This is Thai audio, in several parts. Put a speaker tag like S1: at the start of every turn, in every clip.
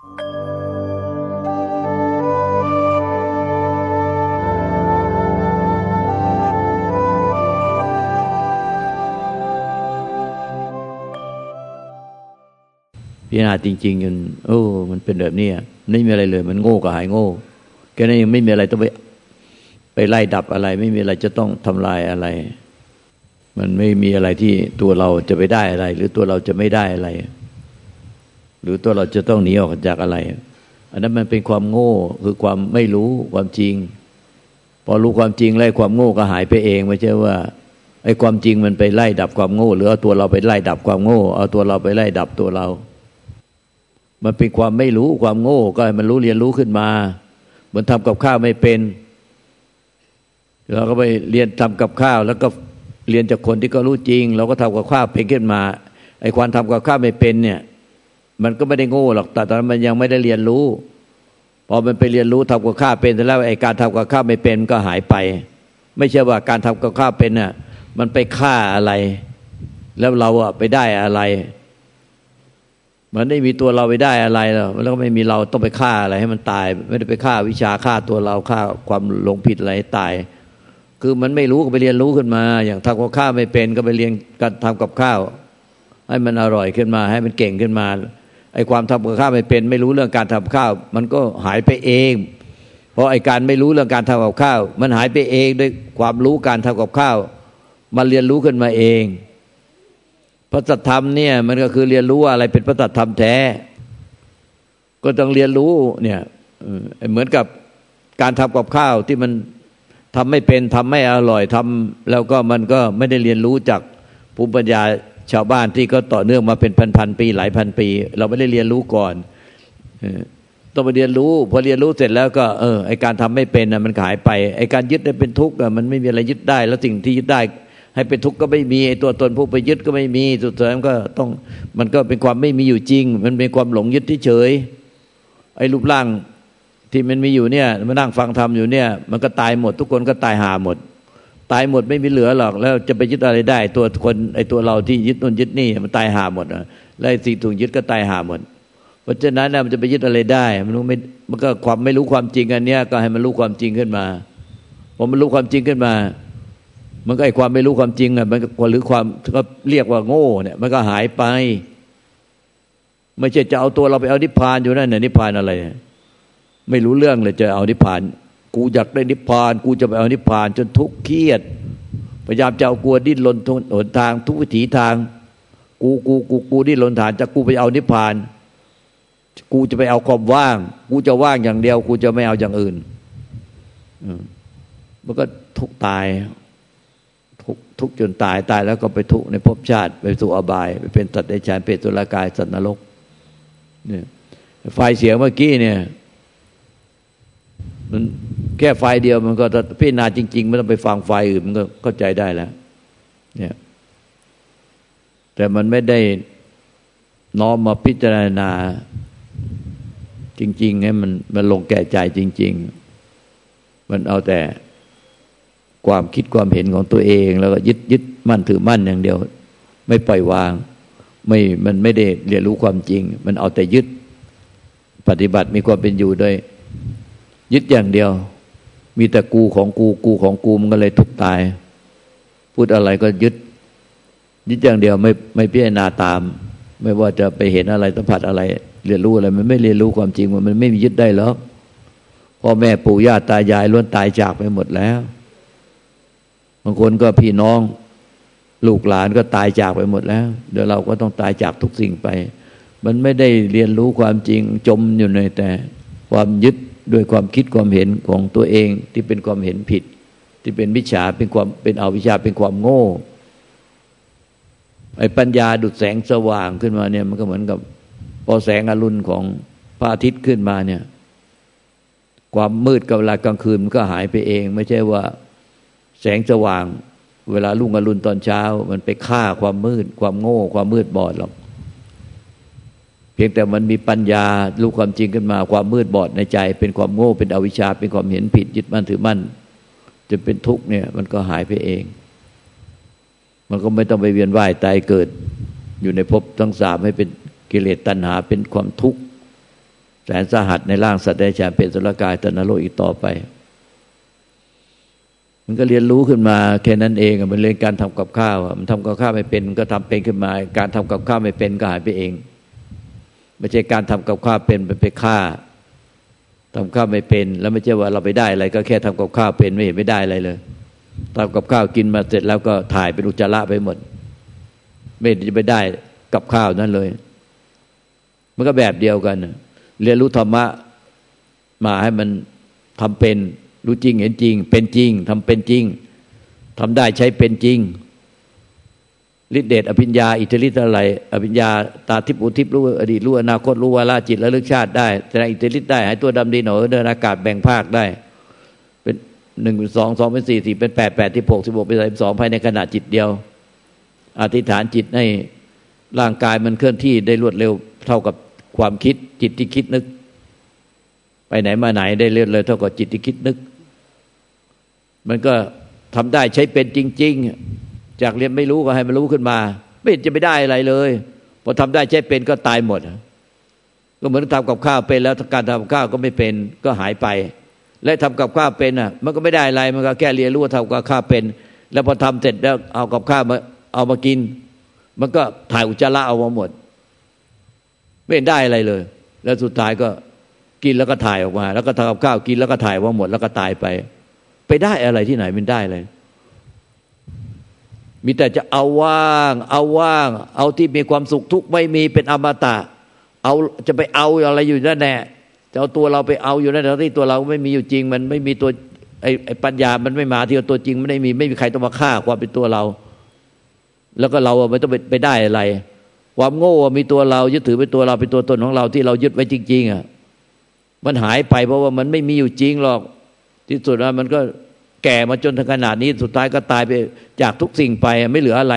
S1: พิจารณาจริงๆจนโอ้ มันเป็นแบบนี้ไม่มีอะไรเลย มันโง่ก็หายโง่แค่นั้นยังไม่มีอะไรต้องไปไปไล่ดับอะไร ไม่มีอะไรจะต้องทำลายอะไร มันไม่มีอะไรที่ตัวเราจะไปได้อะไร หรือตัวเราจะไม่ได้อะไร หรือตัวเราจะต้องหนีออกจากอะไร อันนั้นมันเป็นความโง่คือความไม่รู้ความจริง พอรู้ความจริงไล่ความโง่ก็หายไปเองไม่ใช่ว่าไอ้ความจริงมันไปไล่ดับความโง่ หรือเอาตัวเราไปไล่ดับความโง่ เอาตัวเราไปไล่ดับตัวเรา มันเป็นความไม่รู้ความโง่ ก็ให้มันรู้เรียนรู้ขึ้นมาเหมือนทำกับข้าวไม่เป็น เราก็ไปเรียนทำกับข้าว แล้วก็เรียนจากคนที่ก็รู้จริง เราก็ทำกับข้าวเป็นขึ้นมาไอ้ความทำกับข้าวไม่เป็นเนี่ย มันก็ไม่ได้โง่หรอกแต่ตอนนั้นมันยังไม่ได้เรียนรู้ พอมันไปเรียนรู้ทำกับข้าเป็นแล้วไอ้การทำกับข้าไม่เป็นก็หายไป ไม่ใช่ว่าการทำกับข้าเป็นน่ะ มันไปฆ่าอะไร แล้วเราอะไปได้อะไร มันไม่มีตัวเราไปได้อะไรแล้วแล้วก็ไม่มีเราต้องไปฆ่าอะไรให้มันตาย ไม่ได้ไปฆ่าวิชาฆ่าตัวเราฆ่าความหลงผิดอะไรตาย คือมันไม่รู้ก็ไปเรียนรู้ขึ้นมา อย่างทำกับข้าวไม่เป็นก็ไปเรียนการทำกับข้าวให้มันอร่อยขึ้นมา ให้มันเก่งขึ้นมา ไอ้ความทำกับข้าวไม่เป็นไม่รู้เรื่องการทำข้าว มันก็หายไปเอง เพราะไอ้การไม่รู้เรื่องการทำกับข้าว มันหายไปเองด้วยความรู้การทำกับข้าว มันเรียนรู้ขึ้นมาเอง พระสัทธรรมเนี่ยมันก็คือเรียนรู้อะไรเป็นพระสัทธรรมแท้ ก็ต้องเรียนรู้เนี่ยเหมือนกับการทำกับข้าวที่มันทำไม่เป็นทำไม่อร่อยทำแล้วก็มันก็ไม่ได้เรียนรู้จากภูมิปัญญา ชาวบ้านที่ก็ต่อเนื่องมาเป็นพันๆปี หลายพันปี เราไม่ได้เรียนรู้ก่อนต้องไปเรียนรู้พอเรียนรู้เสร็จแล้วก็เออไอการทำไม่เป็นนะมันหายไปไอการยึดได้เป็นทุกข์มันไม่มีอะไรยึดได้ แล้วสิ่งที่ยึดได้ ให้เป็นทุกข์ก็ไม่มีไอตัวตนผู้ไปยึดก็ไม่มีสุดท้ายมันก็ต้องมันก็เป็นความไม่มีอยู่จริง มันเป็นความหลงยึดที่เฉยไอรูปร่างที่มันมีอยู่เนี่ยมานั่งฟังธรรมอยู่เนี่ย มันก็ตายหมด ทุกคนก็ตายหาหมด ตายหมดไม่มีเหลือหรอก แล้วจะไปยึดอะไรได้ ตัวคนไอ้ตัวเราที่ยึดนู่นยึดนี่มันตายหาหมดแล้วสิ่งถูกยึดก็ตายหาหมด เพราะฉะนั้นนะมันจะไปยึดอะไรได้มันไม่มันก็ความไม่รู้ความจริงอันเนี้ยก็ให้มันรู้ความจริงขึ้นมาพอมันรู้ความจริงขึ้นมา มันก็ไอความไม่รู้ความจริงอะมันก็หรือความก็เรียกว่าโง่เนี่ย มันก็หายไป ไม่ใช่จะเอาตัวเราไปเอานิพพานอยู่นั่นเนี่ยนิพพานอะไร ไม่รู้เรื่องเลยจะเอานิพพาน กูอยากได้นิพพาน กูจะไปเอานิพพานจนทุกข์เครียด พยายามจะเอากลัวดิ้นรนทุหนทางทุกวิถีทาง กูกูกูกูดิ้นรนฐานจะกูไปเอานิพพาน กูจะไปเอาความว่าง กูจะว่างอย่างเดียว กูจะไม่เอาอย่างอื่นมันก็ทุกตายทุกทุกจนตายตายแล้วก็ไปทุกในภพชาติไปสู่อบาย ไปเป็นสัตว์ในฌานเป็นตุลากายสัตว์นรกเนี่ยไฟเสียงเมื่อกี้เนี่ย มันแค่ไฟเดียวมันก็พิจารณาจริง ๆ ไม่ต้องไปฟังไฟอื่นมันก็เข้าใจได้แล้ว เนี่ย แต่มันไม่ได้น้อมมาพิจารณา จริง ๆ ให้มันมันลงแก่ใจจริง ๆ มันเอาแต่ความคิดความเห็นของตัวเอง แล้วก็ยึดยึดมั่นถือมั่นอย่างเดียว ไม่ปล่อยวาง ไม่มันไม่ได้เรียนรู้ความจริง มันเอาแต่ยึดปฏิบัติมีความเป็นอยู่โดย ยึดอย่างเดียว มีแต่กูของกูกูของกูมันก็เลยทุกตาย พูดอะไรก็ยึด ยึดอย่างเดียวไม่ไม่พิจารณาตาม ไม่ว่าจะไปเห็นอะไรสัมผัสอะไร เรียนรู้อะไร มันไม่เรียนรู้ความจริงมันมันไม่มียึดได้หรอกพ่อแม่ปู่ย่าตายายล้วนตายจากไปหมดแล้ว บางคนก็พี่น้อง ลูกหลานก็ตายจากไปหมดแล้ว เดี๋ยวเราก็ต้องตายจากทุกสิ่งไป มันไม่ได้เรียนรู้ความจริงจมอยู่ในแต่ ความยึด ด้วยความคิดความเห็นของตัวเองที่เป็นความเห็นผิด ที่เป็นวิชาเป็นความเป็นอวิชาเป็นความโง่ไอ้ปัญญาดุดแสงสว่างขึ้นมาเนี่ย มันก็เหมือนกับ พอแสงอรุณของพระอาทิตย์ขึ้นมาเนี่ย ความมืดกับเวลากลางคืนมันก็หายไปเอง ไม่ใช่ว่าแสงสว่าง เวลาลุ่งอรุณตอนเช้า มันไปฆ่าความมืด ความโง่ ความมืดบอดหรอก พียงแต่มันมีปัญญารู้ความจริงขึ้นมา ความมืดบอดในใจ เป็นความโง่เป็นอวิชชา เป็นความเห็นผิดยึดมั่นถือมั่นจะเป็นทุกข์เนี่ย มันก็หายไปเอง มันก็ไม่ต้องไปเวียนว่ายตายเกิด อยู่ในภพทั้งสามให้เป็นกิเลสตัณหาเป็นความทุกข์แสนสาหัสในร่างสัตว์ได้ฉานเป็นสุรกายตนรกอีกต่อไป มันก็เรียนรู้ขึ้นมาแค่นั้นเองมันเรียนการทำกับข้าวมันทำกับข้าวไม่เป็นมันก็ทำเป็นขึ้นมา การทำกับข้าวไม่เป็นก็หายไปเอง ไม่ใช่การทำกับข้าวเป็นไปไปฆ่าทำข้าวไม่เป็น แล้วไม่ใช่ว่าเราไปได้อะไร ก็แค่ทำกับข้าวเป็นไม่เห็นไม่ได้อะไรเลยทำกับข้าวกินมาเสร็จแล้วก็ถ่ายเป็นอุจจาระไปหมด ไม่จะไปได้กับข้าวนั่นเลย มันก็แบบเดียวกัน เรียนรู้ธรรมะมาให้มันทำเป็นรู้จริงเห็นจริง เป็นจริงทำเป็นจริงทำได้ใช้เป็นจริง ฤทธิเดชอภิญญาอิทธิฤทธิ์อะไร อภิญญาตาทิพย์อุทิพย์รู้อดีตรู้อนาคตรู้วาลาจิตและลึกชาติได้แสดงอิทธิฤทธิ์ได้หายตัวดำดีหนอเดินอากาศแบ่งภาคได้ เป็นหนึ่งเป็นสองสองเป็นสี่สี่เป็นแปดแปดที่หกสิบหกเป็นสองภายในขณะจิตเดียว อธิษฐานจิตให้ร่างกายมันเคลื่อนที่ได้รวดเร็วเท่ากับความคิดจิตที่คิดนึก ไปไหนมาไหนได้เร็วเลยเท่ากับจิตที่คิดนึก มันก็ทำได้ใช้เป็นจริง ๆ จากเรียนไม่รู้ก็ให้มันรู้ขึ้นมา ไม่จะไม่ได้อะไรเลยพอทำได้ใช้เป็นก็ตายหมดก็เหมือนทำกับข้าวเป็นแล้วการทำกับข้าวก็ไม่เป็นก็หายไป และทำกับข้าวเป็นอะ มันก็ไม่ได้อะไรมันก็แค่เรียนรู้ว่าทำกับข้าวเป็น แล้วพอทำเสร็จแล้วเอากับข้าวมาเอามากิน มันก็ถ่ายอุจจาระเอามาหมด ไม่ได้อะไรเลย แล้วสุดท้ายก็กินแล้วก็ถ่ายออกมา แล้วก็ทำกับข้าวกินแล้วก็ถ่ายว่าหมดแล้วก็ตายไป ไปได้อะไรที่ไหนมันได้เลย มีแต่จะเอาว่าง เอาว่าง เอาที่มีความสุขทุกไม่มีเป็นอมตะ เอาจะไปเอาอะไรอยู่นั่นแน่จะเอาตัวเราไปเอาอยู่นั่นที่ตัวเราไม่มีอยู่จริง มันไม่มีตัวไอ้ไอปัญญามันไม่มาที่ตัวจริงไม่ได้มีไม่มีใครต้องมาฆ่าความเป็นตัวเรา แล้วก็เราไม่ต้องไปไปได้อะไร ความโง่มีตัวเรายึดถือเป็นตัวเราเป็นตัวตนของเราที่เรายึดไว้จริง ๆอะมันหายไปเพราะว่ามันไม่มีอยู่จริงหรอก ที่สุดแล้วมันก็ แก่มาจนถึงขนาดนี้สุดท้ายก็ตายไปจากทุกสิ่งไปไม่เหลืออะไร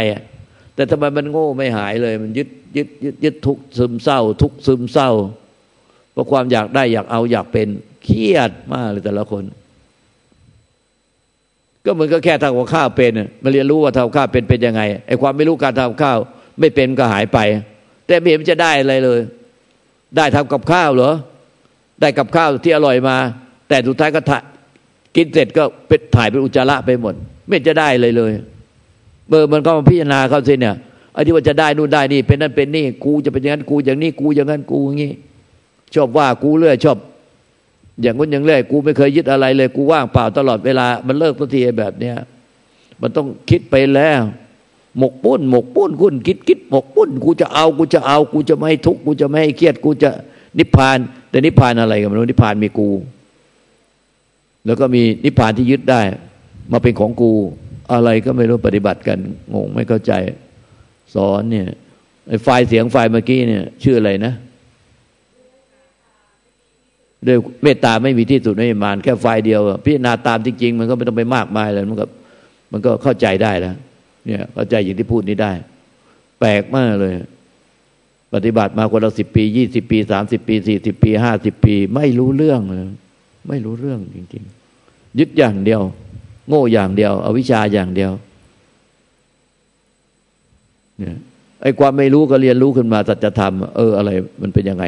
S1: แต่ทำไมมันโง่ไม่หายเลย มันยึดยึดยึดยึดทุกซึมเศร้า ทุกซึมเศร้าเพราะความอยากได้อยากเอาอยากเป็นเครียดมากเลยแต่ละคน ก็เหมือนก็แค่ทำกับข้าวเป็นมาเรียนรู้ว่าทำข้าวเป็นเป็นยังไงไอ้ความไม่รู้การทำข้าว ไม่เป็นก็หายไป แต่ไม่เห็นจะได้อะไรเลย ได้ทำกับข้าวเหรอได้กับข้าวที่อร่อยมา แต่สุดท้ายก็ กินเสร็จก็เป็นถ่ายเป็นอุจจาระไปหมด ไม่จะได้เลยเลยเบอร์มันก็มาพิจารณาเขาสิเนี่ยไอ้ที่ว่าจะได้นู่นได้นี่ เป็นนั่นเป็นนี่ กูจะเป็นอย่างนั้นกูอย่างนี้กูอย่างนั้นกูอย่างนี้ชอบว่ากูเรื่อยชอบ อย่างนู้นอย่างเรื่อยกูไม่เคยยึดอะไรเลย กูว่างเปล่าตลอดเวลา มันเลิกทุกทีแบบเนี้ยมันต้องคิดไปแล้ว หมกปุ้น หมกปุ้นกุนคิดคิดหมกปุ้น กูจะเอากูจะเอา กูจะไม่ทุกข์กูจะไม่ให้เครียดกูจะนิพพาน แต่นิพพานอะไรกันไม่รู้นิพพานมีกู แล้วก็มีนิพพานที่ยึดได้ มาเป็นของกู อะไรก็ไม่รู้ปฏิบัติกันงงไม่เข้าใจ สอนเนี่ยไฟเสียงไฟเมื่อกี้เนี่ย ชื่ออะไรนะด้วยเมตตาไม่มีที่สุดไม่มีมานแค่ไฟเดียว พิจารณาตามจริงๆมันก็ไม่ต้องไปมากมายเลยมันก็มันก็เข้าใจได้แล้วเนี่ยเข้าใจอย่างที่พูดนี้ได้ แปลกมากเลย ปฏิบัติมาคนละสิบปียี่สิบปีสามสิบปีสี่สิบปีห้าสิบปี ไม่รู้เรื่องเลยไม่รู้เรื่องจริง ๆ ยึดอย่างเดียว โง่อย่างเดียว อวิชชาอย่างเดียวเนี่ยไอ้ความไม่รู้ก็เรียนรู้ขึ้นมาสัจธรรมเอออะไร มันเป็นยังไง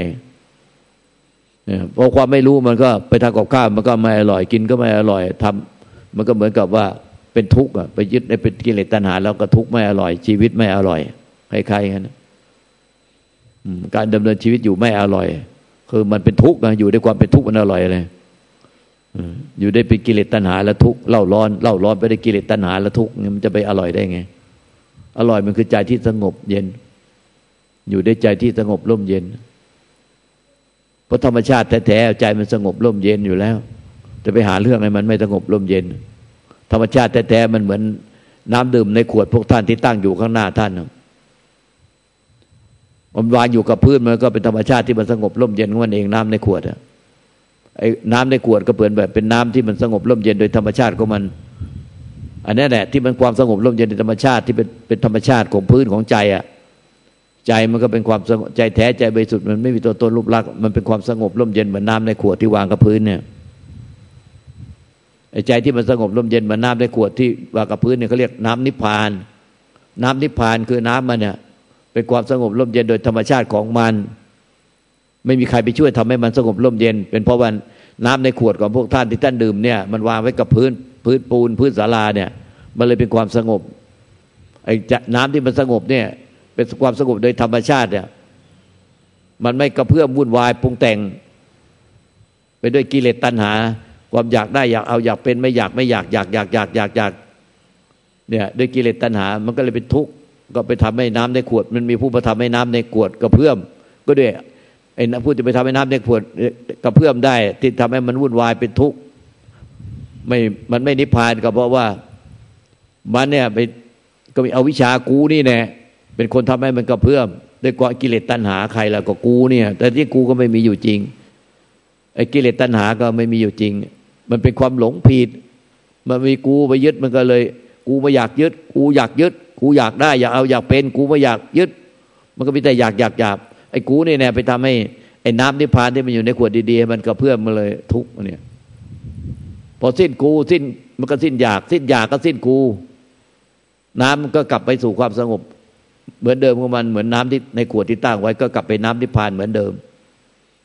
S1: เนี่ยพอความไม่รู้มันก็ไปทำกับข้าวมันก็ไม่อร่อยกินก็ไม่อร่อยทำมันก็เหมือนกับว่าเป็นทุกข์อะไปยึดในเป็นกิเลสตัณหา แล้วก็ทุกข์ไม่อร่อย ชีวิตไม่อร่อยคล้ายๆกันการดำเนินชีวิตอยู่ไม่อร่อย คือมันเป็นทุกข์นะอยู่ด้วยความเป็นทุกข์มันอร่อยเลย อยู่ได้เป็นกิเลสตัณหาและทุกข์เล่าร้อนเล่าร้อนไปได้กิเลสตัณหาและทุกข์มันจะไปอร่อยได้ไง อร่อยมันคือใจที่สงบเย็น อยู่ได้ใจที่สงบร่มเย็นเพราะธรรมชาติแท้ๆใจมันสงบร่มเย็นอยู่แล้ว จะไปหาเรื่องให้มันไม่สงบร่มเย็น ธรรมชาติแท้ๆมันเหมือน น้ำดื่มในขวดพวกท่านที่ตั้งอยู่ข้างหน้าท่านมันวางอยู่กับพื้นมันก็เป็นธรรมชาติที่มันสงบร่มเย็นของมันเองน้ำในขวดอะ ไอ้น้ำในขวดก็เปลี่ยนแบบเป็นน้ำที่มันสงบร่มเย็นโดยธรรมชาติของมัน อันนี้แหละที่มันความสงบร่มเย็นโดยธรรมชาติที่เป็นเป็นธรรมชาติของพื้นของใจอะใจมันก็เป็นความสงบใจแท้ใจบริสุทธิ์มันไม่มีตัวตนรูปลักษณ์มันเป็นความสงบร่มเย็นเหมือนน้าในขวดที่วางกับพื้นเนี่ยไอ้ใจที่มันสงบร่มเย็นเหมือนน้าในขวดที่วางกับพื้นเนี่ยเขาเรียกน้ำนิพพาน น้ำนิพพานคือน้ำมันเนี่ยเป็นความสงบร่มเย็นโดยธรรมชาติของมัน ไม่มีใครไปช่วยทำให้มันสงบร่มเย็น เป็นเพราะว่าน้ำในขวดของพวกท่านที่ท่านดื่มเนี่ย มันวางไว้กับพื้นพื้นปูนพื้นศาลาเนี่ย มันเลยเป็นความสงบไอ้น้ำที่มันสงบเนี่ย เป็นความสงบโดยธรรมชาติเนี่ย มันไม่กระเพื่อมวุ่นวายปรุงแต่ง ไปด้วยกิเลสตัณหา ความอยากได้อยากเอาอยากเป็นไม่อยากไม่อยากอยากอยากอยากอยากอยากเนี่ยด้วยกิเลสตัณหา มันก็เลยเป็นทุกข์ก็ไปทำให้น้ำในขวด มันมีผู้มาทำให้น้ำในขวดกระเพื่อมก็ด้วย ไอ้ผู้จะไปทำให้น้ำในขวดกระเพื่อมได้ที่ทำให้มันวุ่นวายเป็นทุกข์ไม่มันไม่นิพพานก็เพราะว่า มันเนี่ยไปก็มีเอาวิชากูนี่แน่เป็นคนทำให้มันกระเพื่อมด้วยกกิเลสตัณหาใครล้วก็กูเนี่ย แต่ที่กูก็ไม่มีอยู่จริงไอ้กิเลสตัณหาก็ไม่มีอยู่จริง มันเป็นความหลงผิด มันมีกูไปยึดมันก็เลย กูไม่อยากยึด กูอยากยึด กูอยากได้ อยากเอาอยากเป็น กูไม่อยากยึด มันก็มีแต่อยากอยากอยาก อ้กูนี่แน่ไปทำให้ไอ้น้ำนิพพานที่มันอยู่ในขวดดีๆมันกระเพื่อมมาเลยทุกเนี่ย พอสิ้นกูสิ้นมันก็สิ้นอยาก สิ้นอยากก็สิ้นกู น้ำก็กลับไปสู่ความสงบ เหมือนเดิมของมันเหมือนน้ำที่ในขวดที่ตั้งไว้ ก็กลับไปน้ำนิพพานเหมือนเดิม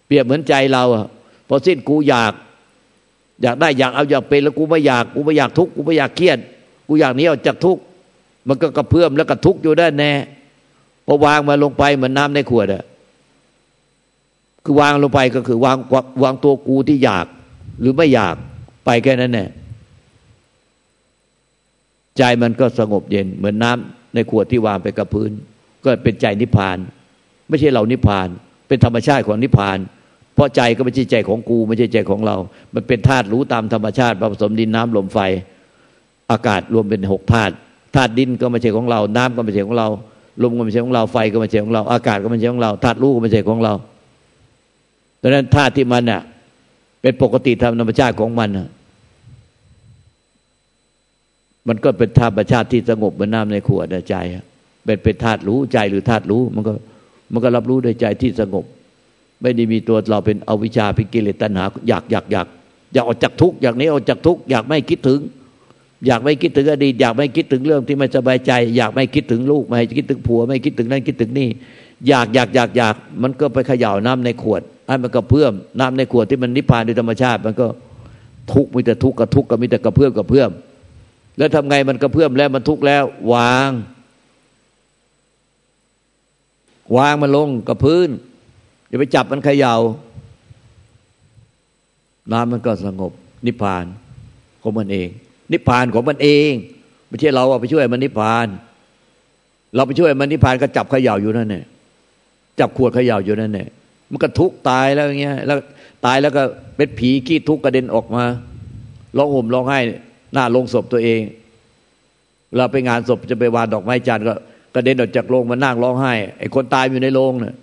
S1: เปรียบเหมือนใจเราอะพอสิ้นกูอยาก อยากได้อยากเอาอยากเป็นแล้วกูไม่อยากกูไม่อยากทุกกูไม่อยากเครียด กูอยากนี้ออกจากทุกมันก็กระเพื่อมแล้วก็ทุกอยู่ได้แน่พอวางมาลงไปเหมือนน้าในขวดอะ คือวางลงไปก็คือวางวางตัวกูที่อยาก หรือไม่อยากไปแค่นั้นแน่ใจมันก็สงบเย็น เหมือนน้ำในขวดที่วางไปกับพื้น ก็เป็นใจนิพพาน ไม่ใช่เรานิพพาน เป็นธรรมชาติของนิพพาน เพราะใจก็ไม่ใช่ใจของกู ไม่ใช่ใจของเรา มันเป็นธาตุรู้ตามธรรมชาติผสมดินน้ำลมไฟ อากาศรวมเป็นหกธาตุธาตุดินก็ไม่ใช่ของเรา น้ำก็ไม่ใช่ของเราลมก็ไม่ใช่ของเราไฟก็ไม่ใช่ของเรา อากาศก็ไม่ใช่ของเราธาตุรู้ก็ไม่ใช่ของเรา ดังนั้นธาตุที่มันเน่ะ เป็นปกติธรรมธรรมชาติของมันมันก็เป็นธรรมชาติที่สงบเหมือนน้าในขวดใจเป็นเป็นธาตุรู้ใจหรือธาตุรู้ มันก็มันก็รับรู้ด้วยใจที่สงบ ไม่ได้มีตัวเราเป็นอวิชชาเป็นกิเลสตัณหาอยากอยากอยากอยากออกจากทุกข์อยากนี้ออกจากทุกข์อยากไม่คิดถึง อยากไม่คิดถึงอดีตอยากไม่คิดถึงเรื่องที่ไม่สบายใจ อยากไม่คิดถึงลูกไม่คิดถึงผัว ไม่คิดถึงนั่นคิดถึงนี่ อยากอยากอยากอยาก มันก็ไปเขย่าน้ำในขวด ให้มันก็เพิ่อมน้ำในขวดที่มันนิพพานโดยธรรมชาติ มันก็ทุกมีแต่ทุกกับทุกก็มีแต่กระเพื่อมกระเพื่อมแล้วทำไงมันกระเพื่อมแล้วมันทุกข์แล้ว วาง วางมันลงกับพื้นอย่าไปจับมันเขยา่าน้ำมันก็สงบ นิพพานของมันเอง นิพพานของมันเองไม่ใช่เราไปช่วยมันนิพพาน เราไปช่วยมันนิพพานก็จับเขย่าอยู่นั่นแหละจับขวดเขย่าอยู่นั่นแหละ มันก็ทุกตายแล้วอย่างเงี้ยแล้วตายแล้วก็เป็นผีขี้ทุกกระเด็นออกมาร้องห่มร้องไห้หน้าลงศพตัวเอง เราไปงานศพจะไปวางดอกไม้จันทร์ก็กระเด็นออกจากโรงมานั่งร้องไห้ไอ้คนตายอยู่ในโรงเนี่ย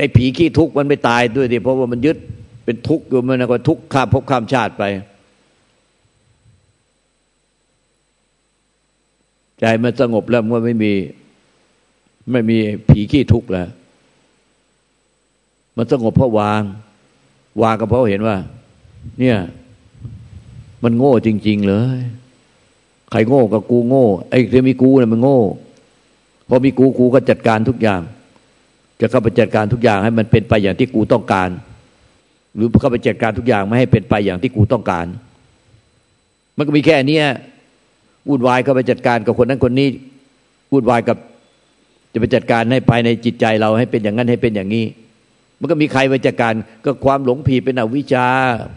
S1: ไอ้ผีขี้ทุกข์มันไม่ตายด้วยดิเพราะว่ามันยึดเป็นทุกข์อยู่มันก็ทุกข์ข้ามภพข้ามชาติไปใจมันสงบแล้วมันไม่มี ไม่มีผีขี้ทุกข์แล้ว มันสงบเพราะวาง วางก็เพราะเห็นว่า เนี่ย มันโง่จริง ๆ เลยใครโง่กับกูโง่ ไอ้ที่มีกูเนี่ยมันโง่พอมีกูกูก็จัดการทุกอย่าง จะเข้าไปจัดการทุกอย่างให้มันเป็นไปอย่างที่กูต้องการ หรือเข้าไปจัดการทุกอย่างไม่ให้เป็นไปอย่างที่กูต้องการ มันก็มีแค่นี้วุ่นวายเข้าไปจัดการกับคนนั้นคนนี้วุ่นวายกับ จะไปจัดการให้ภายในจิตใจเราให้เป็นอย่างนั้นให้เป็นอย่างนี้ มันก็มีใครไปจัดการก็ความหลงผิดเป็นอวิชา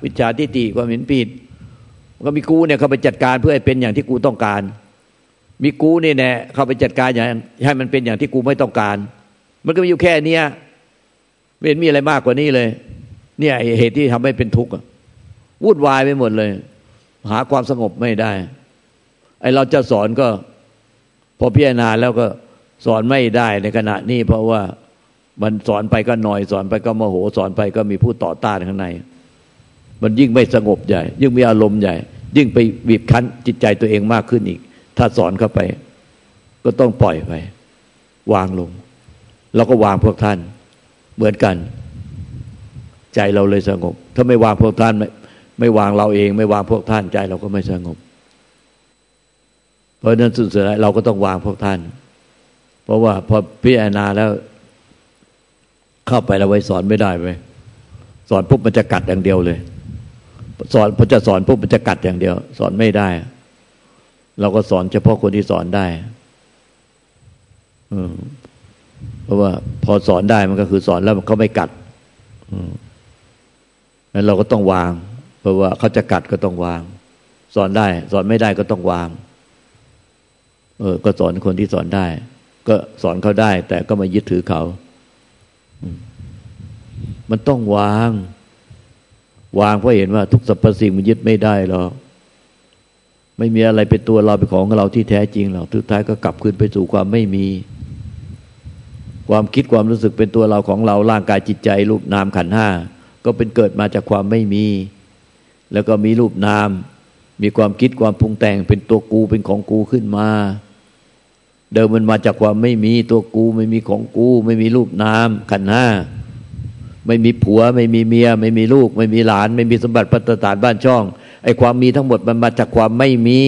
S1: วิชาทิฏฐิความเห็นผิดก็มีกูเนี่ยเขาไปจัดการเพื่อให้เป็นอย่างที่กูต้องการ มีกูนี่แน่เขาไปจัดการอย่างให้มันเป็นอย่างที่กูไม่ต้องการ มันก็มีอยู่แค่เนี้ยไม่เห็นมีอะไรมากกว่านี้เลย เนี่ยเหตุที่ทำให้เป็นทุกข์วุ่นวายไปหมดเลย หาความสงบไม่ได้ไอเราจะสอนก็ พอพิจารณาแล้วก็สอนไม่ได้ในขณะนี้เพราะว่า มันสอนไปก็หน่อยสอนไปก็โมโหสอนไปก็มีผู้ต่อต้านข้างใน มันยิ่งไม่สงบใหญ่ ยิ่งมีอารมณ์ใหญ่ ยิ่งไปบีบคั้นจิตใจตัวเองมากขึ้นอีก ถ้าสอนเข้าไป ก็ต้องปล่อยไป วางลงเราก็วางพวกท่าน เหมือนกัน ใจเราเลยสงบ ถ้าไม่วางพวกท่านไม่ไม่วางเราเอง ไม่วางพวกท่านใจเราก็ไม่สงบ เพราะนั้นสุดท้ายเราก็ต้องวางพวกท่าน เพราะว่าพอพิจารณาแล้ว เข้าไปแล้วไว้สอนไม่ได้ไหมสอนปุ๊บมันจะกัดอย่างเดียวเลย สอนพอจะสอนปุ๊บมันจะกัดอย่างเดียว สอนไม่ได้ เราก็สอนเฉพาะคนที่สอนได้เพราะว่า พอสอนได้มันก็คือสอนแล้วมันเขาไม่กัดนั้นเราก็ต้องวาง เพราะว่าเขาจะกัดก็ต้องวาง สอนได้ สอนไม่ได้ก็ต้องวาง เออ ก็สอนคนที่สอนได้ ก็สอนเขาได้ แต่ก็มายึดถือเขา มันต้องวาง วางเพราะเห็นว่า ทุกสรรพสิ่งมันยึดไม่ได้หรอกไม่มีอะไรเป็นตัวเราเป็นของเราที่แท้จริงหรอกทุกท้ายก็กลับคืนไปสู่ความไม่มี ความคิดความรู้สึกเป็นตัวเราของเราร่างกายจิตใจ รูปนามขันห้าก็เป็นเกิดมาจากความไม่มี แล้วก็มีรูปนาม มีความคิดความปรุงแต่งเป็นตัวกูเป็นของกูขึ้นมา เดิมมันมาจากความไม่มีตัวกูไม่มีของกู ไม่มีรูปนามขันห้าไม่มีผัว ไม่มีเมีย ไม่มีลูก ไม่มีหลาน ไม่มีสมบัติพัฒฐานบ้านช่องไอ้ความมีทั้งหมดมันมาจากความไม่มี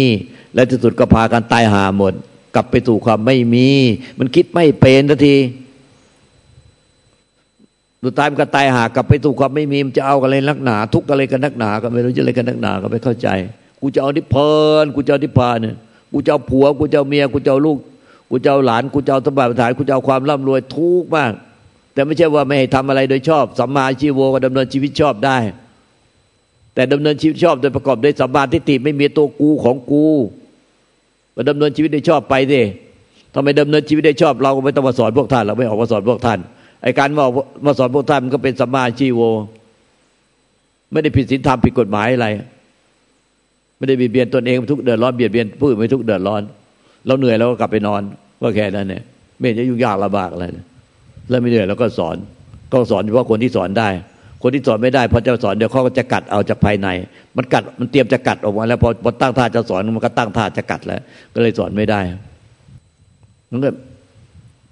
S1: และที่สุดก็พากันตายหาหมด กลับไปสู่ความไม่มี มันคิดไม่เป็นทันทีสุดท้ายมันก็ตายหากลับไปสู่ความไม่มีมันจะเอาอะไรนักหนา ทุกอะไรกันนักหนา ก็ไม่รู้จะอะไรกันนักหนาก็ไม่เข้าใจ กูจะเอานิพพานกูจะเอานิพพานเนี่ยกูจะเอาผัวกูจะเอาเมียกูจะเอาลูก กูจะเอาหลานกูจะเอาสมบัติฐานกูจะเอาความร่ำรวยทุกมาก แต่ไม่ใช่ว่าไม่ให้ทำอะไรโดยชอบสัมมาชีวโวก็ดำเนินชีวิตชอบได้ แต่ดำเนินชีวิตชอบโดยประกอบด้วยสัมมาทิฏฐิไม่มีตัวกูของกูมาดำเนินชีวิตได้ชอบไปสิทำไมดำเนินชีวิตได้ชอบ เราก็ไม่ต้องมาสอนพวกท่านเราไม่ออกมาสอนพวกท่านไอการมามาสอนพวกท่านมันก็เป็นสัมมาชีโวไม่ได้ผิดศีลธรรมผิดกฎหมายอะไร ไม่ได้เบียดเบียนตนเองทุกเดือดร้อนเบียดเบียนผู้อื่นไม่ทุกเดือดร้อน เราเหนื่อยเราก็กลับไปนอนก็แค่นั้นเนี่ยไม่จะยุ่งยากลำบากอะไรแล้วไม่เหนื่อยเราก็สอน ก็สอนเฉพาะคนที่สอนได้ คนที่สอนไม่ได้พอจะสอนเดี๋ยวเขาก็จะกัดเอาจากภายใน มันกัดมันเตรียมจะกัดออกมาแล้วพอพอตั้งท่าจะสอนมันก็ตั้งท่าจะกัดแล้ว ก็เลยสอนไม่ได้มันก็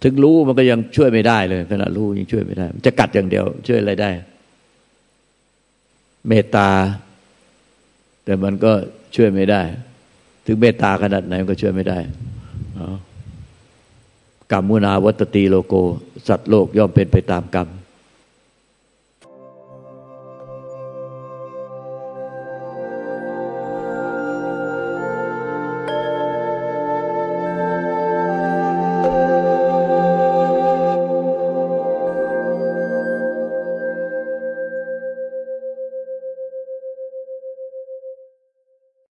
S1: ถึงรู้มันก็ยังช่วยไม่ได้เลยขณะรู้ยังช่วยไม่ได้ จะกัดอย่างเดียว ช่วยอะไรได้ เมตตา แต่มันก็ช่วยไม่ได้ ถึงเมตตาขนาดไหนมันก็ช่วยไม่ได้กรรมมุนาวัตตีโลโก สัตว์โลกย่อมเป็นไปตามกรรม